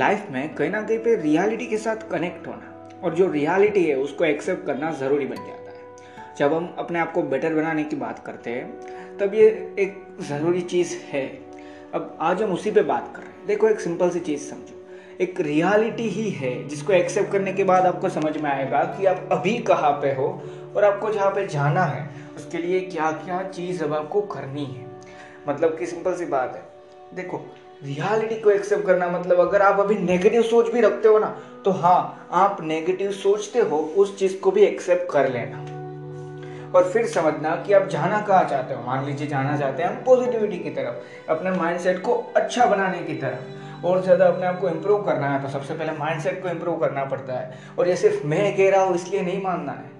Life में कहीं ना कहीं पे रियलिटी के साथ कनेक्ट होना और जो रियलिटी है, उसको एक्सेप्ट करना ज़रूरी बन जाता है। जब हम अपने आप को बेटर बनाने की बात करते हैं, तब ये एक ज़रूरी चीज़ है। अब आज हम उसी पे बात कर रहे हैं। देखो, एक सिंपल सी चीज़ समझो। एक रियलिटी ही है जिसको एक्सेप्ट करने के बाद आपको समझ में आएगा कि आप अभी कहाँ पे हो और आपको जहाँ पे जाना है, उसके लिए क्या क्या चीज़ अब आपको करनी है। मतलब कि सिंपल सी बात है। देखो रियलिटी को एक्सेप्ट करना मतलब अगर आप अभी नेगेटिव सोच भी रखते हो ना तो हाँ आप नेगेटिव सोचते हो, उस चीज़ को भी एक्सेप्ट कर लेना। और फिर समझना कि आप जाना कहाँ चाहते हो। मान लीजिए जाना चाहते हैं हम पॉजिटिविटी की तरफ़, अपने माइंडसेट को अच्छा बनाने की तरफ़। और ज़्यादा अपने आप को इम्प्रूव करना है तो सबसे पहले माइंडसेट को इम्प्रूव करना पड़ता है। और ये सिर्फ़ मैं कह रहा हूँ, इसलिए नहीं मानना है।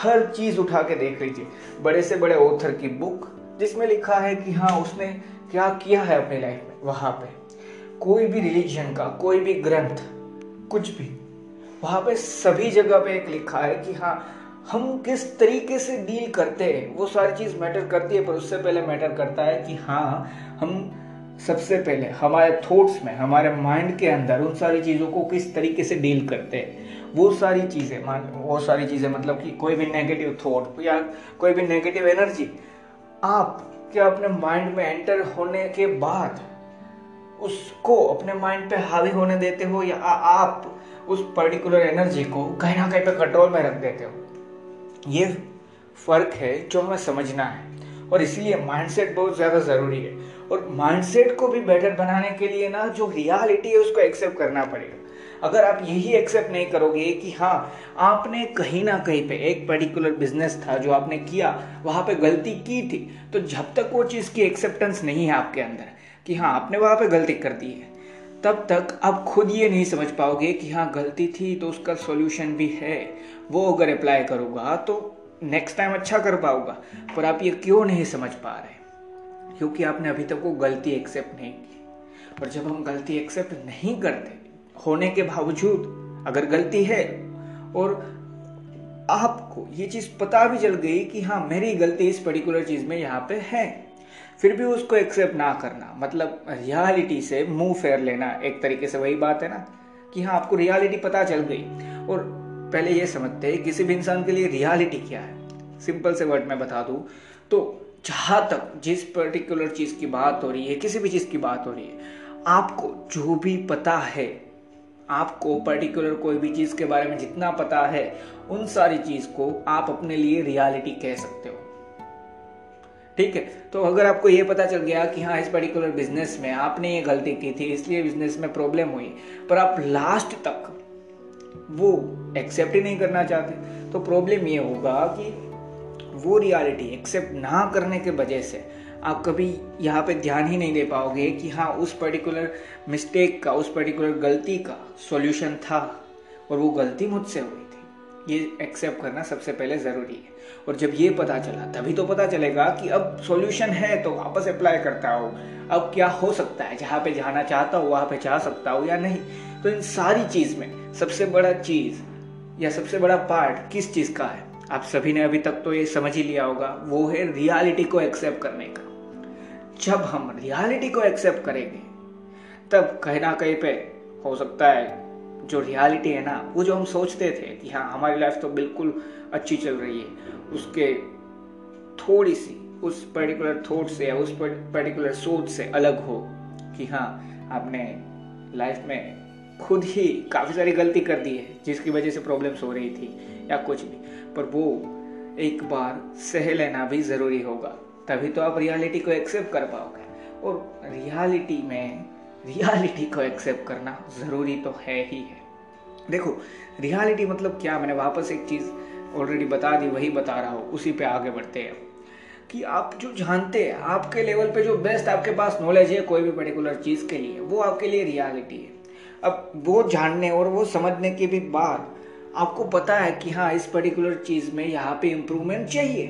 हर चीज़ उठा के देख लीजिए। बड़े से बड़े ऑथर की बुक जिसमें लिखा है कि हाँ उसने क्या किया है अपनी लाइफ में? वहाँ पे। कोई भी रिलीजन का, कोई भी ग्रंथ, कुछ भी, वहाँ पे सभी जगह पे एक लिखा है कि हाँ हम किस तरीके से डील करते हैं, वो सारी चीज़ मैटर करती है, पर उससे पहले मैटर करता है कि हाँ हम सबसे पहले, हमारे थॉट्स में, हमारे माइंड के अंदर उन सारी चीज़ों को किस तरीके से डील करते हैं। वो सारी चीज़ें, मान, वो सारी चीज़ें मतलब कि कोई भी नेगेटिव थॉट या कोई भी नेगेटिव एनर्जी आप क्या अपने माइंड में एंटर होने के बाद उसको अपने माइंड पे हावी होने देते हो या आप उस पर्टिकुलर एनर्जी को कहीं ना कहीं पे कंट्रोल में रख देते हो। ये फ़र्क है जो हमें समझना है और इसलिए माइंडसेट बहुत ज़्यादा ज़रूरी है। और माइंडसेट को भी बेटर बनाने के लिए ना जो रियलिटी है उसको एक्सेप्ट करना पड़ेगा। अगर आप यही एक्सेप्ट नहीं करोगे कि हाँ आपने कहीं ना कहीं पे एक पर्टिकुलर बिज़नेस था जो आपने किया, वहाँ पे गलती की थी तो जब तक वो चीज़ की एक्सेप्टेंस नहीं है आपके अंदर कि हाँ आपने वहाँ पे गलती कर दी है, तब तक आप खुद ये नहीं समझ पाओगे कि हाँ गलती थी तो उसका सोल्यूशन भी है, वो अगर अप्लाई करूँगा तो नेक्स्ट टाइम अच्छा कर पाऊँगा, पर आप ये क्यों नहीं समझ पा रहे? क्योंकि आपने अभी तक वो गलती एक्सेप्ट नहीं की। और जब हम गलती एक्सेप्ट नहीं करते होने के बावजूद अगर गलती है और आपको ये चीज़ पता भी चल गई कि हाँ मेरी गलती इस पर्टिकुलर चीज़ में यहाँ पे है। फिर भी उसको एक्सेप्ट ना करना मतलब रियलिटी से मुँह फेर लेना एक तरीके से वही बात है ना, कि हाँ आपको रियलिटी पता चल गई। और पहले ये समझते हैं, किसी भी इंसान के लिए रियलिटी क्या है? सिंपल से वर्ड में बता दू तो जहाँ तक जिस पर्टिकुलर चीज़ की बात हो रही है, किसी भी चीज़ की बात हो रही है, आपको जो भी पता है आपको पर्टिकुलर कोई भी चीज़ के बारे में जितना पता है, उन सारी चीज़ को आप अपने लिए रियलिटी कह सकते हो। ठीक है? तो अगर आपको ये पता चल गया कि हाँ इस पर्टिकुलर बिज़नेस में आपने ये गलती की थी, इसलिए बिज़नेस में प्रॉब्लम हुई, पर आप लास्ट तक वो एक्सेप्ट ही नहीं करना चाहते तो प्रॉब्लम ये होगा कि वो रियलिटी एक्सेप्ट ना करने के वजह से आप कभी यहाँ पे ध्यान ही नहीं दे पाओगे कि हाँ उस पर्टिकुलर मिस्टेक का, उस पर्टिकुलर गलती का सॉल्यूशन था और वो गलती मुझसे हुई थी। ये एक्सेप्ट करना सबसे पहले ज़रूरी है। और जब ये पता चला, तभी तो पता चलेगा कि अब सॉल्यूशन है तो वापस अप्लाई करता हो। अब क्या हो सकता है? जहाँ पे जाना चाहता हो, वहाँ पे जा सकता हो या नहीं? तो इन सारी चीज़ में सबसे बड़ा चीज़ या सबसे बड़ा पार्ट किस चीज़ का है? आप सभी ने अभी तक तो ये समझ ही लिया होगा, वो है रियलिटी को एक्सेप्ट करने का। जब हम रियलिटी को एक्सेप्ट करेंगे, तब कहीं ना कहीं पे हो सकता है, जो रियलिटी है ना, वो जो हम सोचते थे कि हाँ हमारी लाइफ तो बिल्कुल अच्छी चल रही है, उसके थोड़ी सी उस पर्टिकुलर थॉट से या उस पर्टिकुलर सोच से अलग हो कि हाँ आपने लाइफ में खुद ही काफ़ी सारी गलती कर दी है, जिसकी वजह से प्रॉब्लम्स हो रही थी। या कुछ भी। पर वो एक बार सह लेना भी ज़रूरी होगा। तभी तो आप रियलिटी को एक्सेप्ट कर पाओगे। और रियलिटी में रियलिटी को एक्सेप्ट करना ज़रूरी तो है ही है। देखो रियलिटी मतलब क्या? मैंने वापस एक चीज़ ऑलरेडी बता दी, वही बता रहा हूँ। उसी पे आगे बढ़ते हैं। कि आप जो जानते हैं, आपके लेवल पे जो बेस्ट आपके पास नॉलेज है कोई भी पर्टिकुलर चीज़ के लिए, वो आपके लिए रियलिटी है। अब वो जानने और वो समझने के भी बाद आपको पता है कि हाँ इस पर्टिकुलर चीज़ में यहाँ पे इम्प्रूवमेंट चाहिए।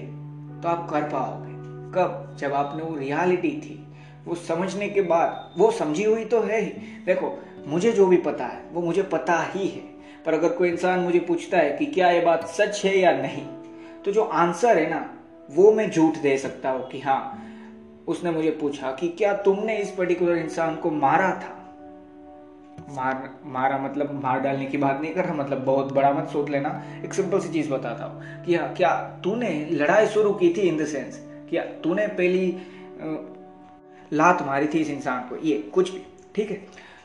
तो आप कर पाओगे। कब? जब आपने वो रियलिटी थी। वो समझने के बाद। वो समझी हुई तो है ही। देखो, मुझे जो भी पता है, वो मुझे पता ही है। पर अगर कोई इंसान मुझे पूछता है कि क्या ये बात सच है या नहीं तो जो आंसर है ना, वो मैं झूठ दे सकता हूँ कि हाँ उसने मुझे पूछा कि क्या तुमने इस पर्टिकुलर इंसान को मारा था? मार, मारा मतलब मार डालने की बात नहीं कर रहा मतलब बहुत बड़ा मत सोच लेना। एक सिंपल सी चीज़ बताता हूँ कि हाँ क्या तूने लड़ाई शुरू की थी इन द सेंस क्या तूने पहली लात मारी थी इस इंसान को, ये कुछ भी, ठीक है?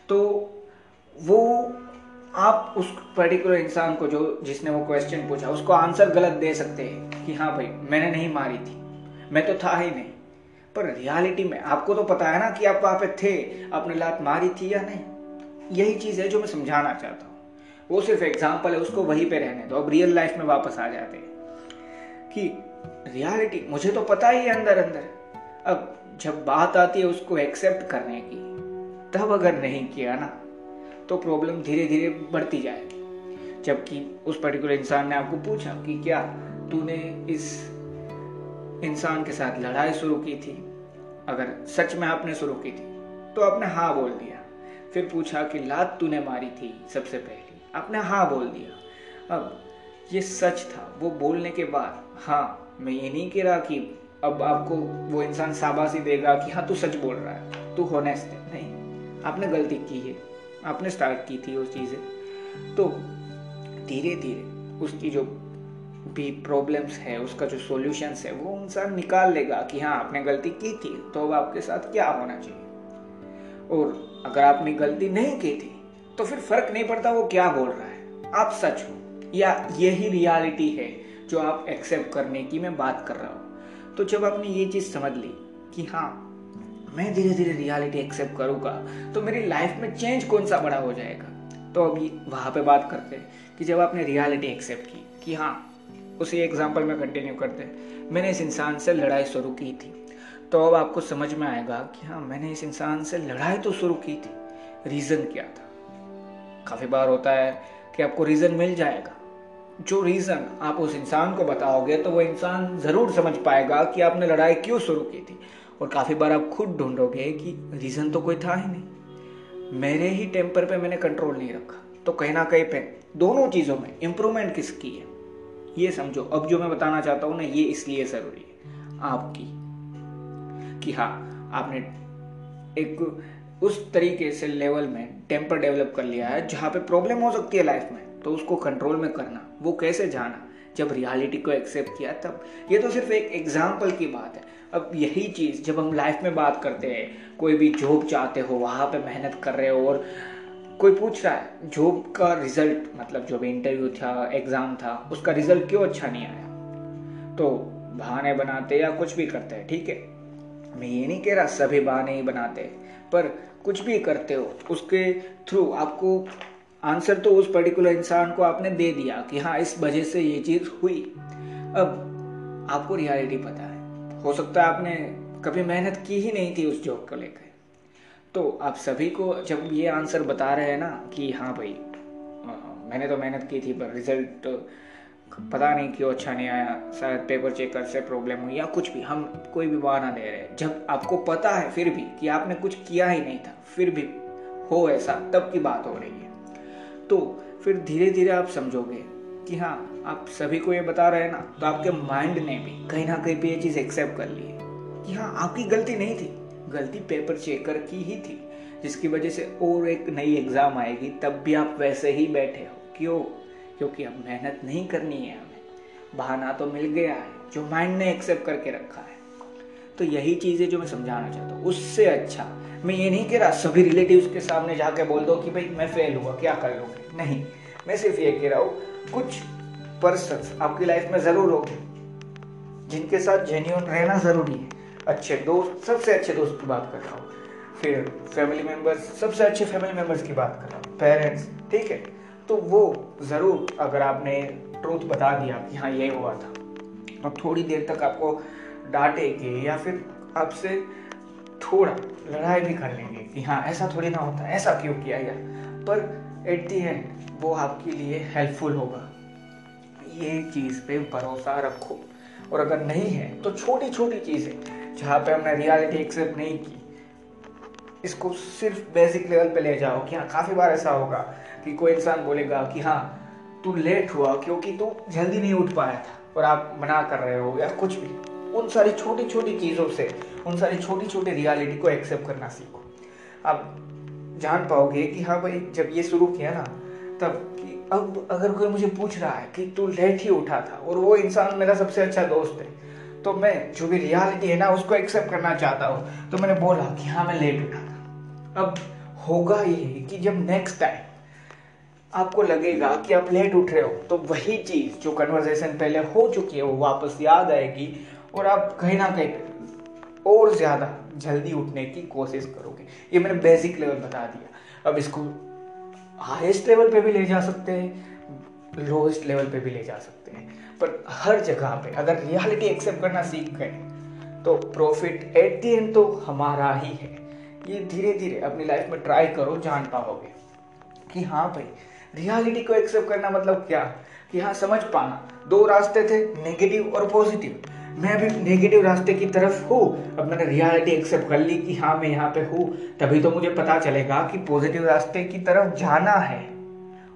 तो वो आप उस पर्टिकुलर इंसान को जो, जिसने वो क्वेश्चन पूछा, उसको आंसर गलत दे सकते हैं कि हाँ भाई, मैंने नहीं मारी थी, मैं तो था ही नहीं। पर रियलिटी में आपको तो पता है ना कि आप वहाँ पे थे, आपने लात मारी थी या नहीं। यही चीज़ है जो मैं समझाना चाहता हूँ। वो सिर्फ़ एग्ज़ाम्पल है, उसको वहीं पे रहने दो। अब रियल लाइफ में वापस आ जाते हैं कि रियलिटी मुझे तो पता ही है अंदर अंदर। अब जब बात आती है उसको एक्सेप्ट करने की, तब अगर नहीं किया ना तो प्रॉब्लम धीरे धीरे बढ़ती जाएगी। जबकि उस पर्टिकुलर इंसान ने आपको पूछा कि क्या तूने इस इंसान के साथ लड़ाई शुरू की थी? अगर सच में आपने शुरू की थी तो आपने हाँ बोल दिया। फिर पूछा कि लात तूने मारी थी सबसे पहले। आपने हाँ बोल दिया। अब ये सच था, वो बोलने के बाद हाँ मैं ये नहीं कह रहा कि अब आपको वो इंसान शाबाशी देगा कि हाँ तू सच बोल रहा है, तू होनेस्ट है। नहीं, आपने गलती की है। आपने स्टार्ट की थी वो चीज़ें। तो धीरे धीरे उसकी जो भी प्रॉब्लम्स है, उसका जो सॉल्यूशंस है, वो इंसान निकाल लेगा कि हाँ आपने गलती की थी तो अब आपके साथ क्या होना चाहिए? और अगर आपने गलती नहीं की थी तो फिर फ़र्क नहीं पड़ता वो क्या बोल रहा है। आप सच हो, या यही रियलिटी है जो आप एक्सेप्ट करने की मैं बात कर रहा हूँ। तो जब आपने ये चीज़ समझ ली कि हाँ मैं धीरे धीरे रियलिटी एक्सेप्ट करूँगा तो मेरी लाइफ में चेंज कौन सा बड़ा हो जाएगा? तो अभी वहाँ पे बात करते हैं कि जब आपने रियलिटी एक्सेप्ट की कि हाँ उसी एग्ज़ाम्पल में कंटिन्यू करते मैंने इस इंसान से लड़ाई शुरू की थी। तो अब आपको समझ में आएगा कि हाँ मैंने इस इंसान से लड़ाई तो शुरू की थी। रीज़न क्या था? काफ़ी बार होता है कि आपको रीज़न मिल जाएगा। जो रीज़न आप उस इंसान को बताओगे तो वो इंसान ज़रूर समझ पाएगा कि आपने लड़ाई क्यों शुरू की थी। और काफ़ी बार आप खुद ढूंढोगे कि रीज़न तो कोई था ही नहीं। मेरे ही टेम्पर पे मैंने कंट्रोल नहीं रखा। तो कहीं ना कहीं पे दोनों चीज़ों में इम्प्रूवमेंट किसकी है? ये समझो। अब जो मैं बताना चाहता हूँ ना, ये इसलिए ज़रूरी है। आपकी। कि हाँ आपने एक उस तरीके से लेवल में टेम्पर डेवलप कर लिया है, जहाँ पे प्रॉब्लम हो सकती है लाइफ में तो उसको कंट्रोल में करना, वो कैसे जाना, जब रियलिटी को एक्सेप्ट किया, तब। ये तो सिर्फ़ एक एग्ज़ाम्पल की बात है। अब यही चीज़, जब हम लाइफ में बात करते हैं, कोई भी जॉब चाहते हो, वहाँ पे मेहनत कर रहे हो, और कोई पूछ रहा है जॉब का रिज़ल्ट मतलब जो भी इंटरव्यू था एग्ज़ाम था, उसका रिज़ल्ट क्यों अच्छा नहीं आया? तो बहाने बनाते या कुछ भी करते हैं, ठीक है? मैं ये नहीं कह रहा, सभी बहाने ही बनाते पर कुछ भी करते हो, उसके थ्रू आपको आंसर तो उस पर्टिकुलर इंसान को आपने दे दिया कि हाँ इस वजह से ये चीज़ हुई। अब आपको रियलिटी पता है। हो सकता है आपने कभी मेहनत की ही नहीं थी उस जॉब को लेकर। तो आप सभी को जब ये आंसर बता रहे हैं ना कि हाँ भाई मैंने तो मेहनत की थी, पर रिज़ल्ट पता नहीं क्यों अच्छा नहीं आया, शायद पेपर चेकर से प्रॉब्लम हुई या कुछ भी, हम कोई भी बहाना दे रहे हैं। जब आपको पता है फिर भी कि आपने कुछ किया ही नहीं था, फिर भी हो ऐसा, तब की बात हो रही है। तो फिर धीरे धीरे आप समझोगे कि हाँ आप सभी को ये बता रहे हैं ना तो आपके माइंड ने भी कहीं ना कहीं पे ये चीज़ एक्सेप्ट कर ली है कि हाँ आपकी गलती नहीं थी। गलती पेपर चेकर की ही थी, जिसकी वजह से और एक नई एग्ज़ाम आएगी, तब भी आप वैसे ही बैठे हो। क्यों? क्योंकि अब मेहनत नहीं करनी है हमें। बहाना तो मिल गया है, जो माइंड ने एक्सेप्ट करके रखा है। तो यही चीज़ जो मैं समझाना चाहता हूँ, उससे अच्छा मैं ये नहीं कह रहा सभी रिलेटिव्स के सामने जाके बोल दो कि भाई मैं फेल हुआ, क्या कर लोगे? नहीं, मैं सिर्फ़ ये कह रहा हूँ, कुछ पर्सन आपकी लाइफ में ज़रूर होंगे, जिनके साथ जेन्यून रहना ज़रूरी है। अच्छे दोस्त, सबसे अच्छे दोस्त की बात कर रहा हूँ। फिर फैमिली मेंबर्स सबसे अच्छे फैमिली मेंबर्स की बात कर रहा हूँ। पेरेंट्स ठीक है? तो वो ज़रूर अगर आपने ट्रूथ बता दिया कि हाँ ये हुआ था। और थोड़ी देर तक आपको डांटेंगे या फिर आपसे थोड़ा लड़ाई भी कर लेंगे कि हाँ ऐसा थोड़ी ना होता, ऐसा क्यों किया गया? पर एट दी एंड वो आपके लिए हेल्पफुल होगा। ये चीज़ पे भरोसा रखो। और अगर नहीं है तो छोटी छोटी चीज़ें, जहाँ पे हमने रियलिटी एक्सेप्ट नहीं की इसको सिर्फ़ बेसिक लेवल पे ले जाओ कि हाँ काफ़ी बार ऐसा होगा कि कोई इंसान बोलेगा कि हाँ तू लेट हुआ क्योंकि तू जल्दी नहीं उठ पाया था और आप मना कर रहे हो या कुछ भी। उन सारी छोटी छोटी चीज़ों से, उन सारी छोटी छोटी रियलिटी को एक्सेप्ट करना सीखो। आप जान पाओगे कि हाँ भाई, जब ये शुरू किया ना, तब कि अब अगर कोई मुझे पूछ रहा है कि तू लेट ही उठा था और वो इंसान मेरा सबसे अच्छा दोस्त है तो मैं जो भी रियलिटी है ना, उसको एक्सेप्ट करना चाहता हूँ। तो मैंने बोला कि हाँ मैं लेट उठा था। अब होगा ये कि जब नेक्स्ट टाइम आपको लगेगा कि आप लेट उठ रहे हो तो वही चीज़ जो कन्वर्सेशन पहले हो चुकी है, वो वापस याद आएगी और आप कहीं ना कहीं और ज़्यादा जल्दी उठने की कोशिश करोगे। ये मैंने बेसिक लेवल बता दिया। अब इसको हाईएस्ट लेवल पे भी ले जा सकते हैं लोएस्ट लेवल पे भी ले जा सकते हैं। पर हर जगह पे अगर रियलिटी एक्सेप्ट करना सीख गए तो प्रॉफिट एट दी एंड तो हमारा ही है। ये धीरे धीरे अपनी लाइफ में ट्राई करो जान पाओगे कि हाँ भाई रियलिटी को एक्सेप्ट करना मतलब क्या? कि हाँ समझ पाना। दो रास्ते थे नेगेटिव और पॉजिटिव मैं अभी नेगेटिव रास्ते की तरफ़ हूँ। अब मैंने रियलिटी एक्सेप्ट कर ली कि हाँ मैं यहाँ पे हूँ। तभी तो मुझे पता चलेगा कि पॉजिटिव रास्ते की तरफ़ जाना है।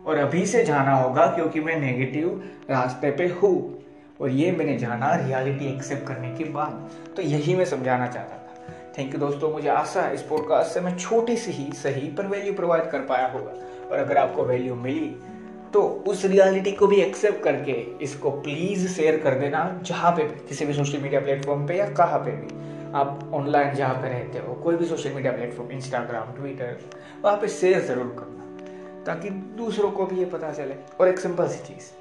और अभी से जाना होगा क्योंकि मैं नेगेटिव रास्ते पे हूँ। और ये मैंने जाना रियलिटी एक्सेप्ट करने के बाद। तो यही मैं समझाना चाहता थैंक यू दोस्तों, मुझे आशा है इस पॉडकास्ट से मैं छोटी सी ही सही पर वैल्यू प्रोवाइड कर पाया होगा। और अगर आपको वैल्यू मिली तो उस रियलिटी को भी एक्सेप्ट करके इसको प्लीज़ शेयर कर देना, जहाँ पे भी, किसी भी सोशल मीडिया प्लेटफॉर्म पे या कहाँ पे भी। आप ऑनलाइन जहाँ पे रहते हो, कोई भी social media platform Instagram Twitter वहाँ पे शेयर ज़रूर करना, ताकि दूसरों को भी ये पता चले। और एक सिंपल सी चीज़,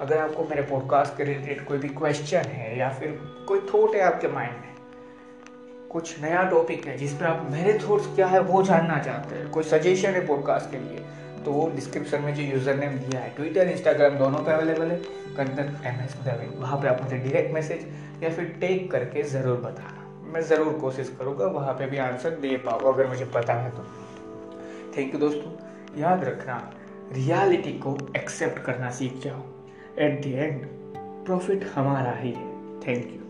अगर आपको मेरे पॉडकास्ट के रिलेटेड कोई भी क्वेश्चन है या फिर कोई थॉट है आपके माइंड में कुछ नया टॉपिक है जिस पर आप मेरे थॉट्स क्या है वो जानना चाहते हैं। कोई सजेशन है पॉडकास्ट के लिए तो वो डिस्क्रिप्शन में जो यूज़र नेम दिया है ट्विटर इंस्टाग्राम दोनों पे अवेलेबल है। कंदन एम एस दवे वहाँ पर आप मुझे डायरेक्ट मैसेज या फिर टेक करके ज़रूर बताना। मैं ज़रूर कोशिश करूँगा वहाँ पे भी आंसर दे पाऊँ, अगर मुझे पता है तो। थैंक यू दोस्तों। याद रखना रियलिटी को एक्सेप्ट करना सीख जाओ। एट द एंड प्रॉफिट हमारा ही है। Thank you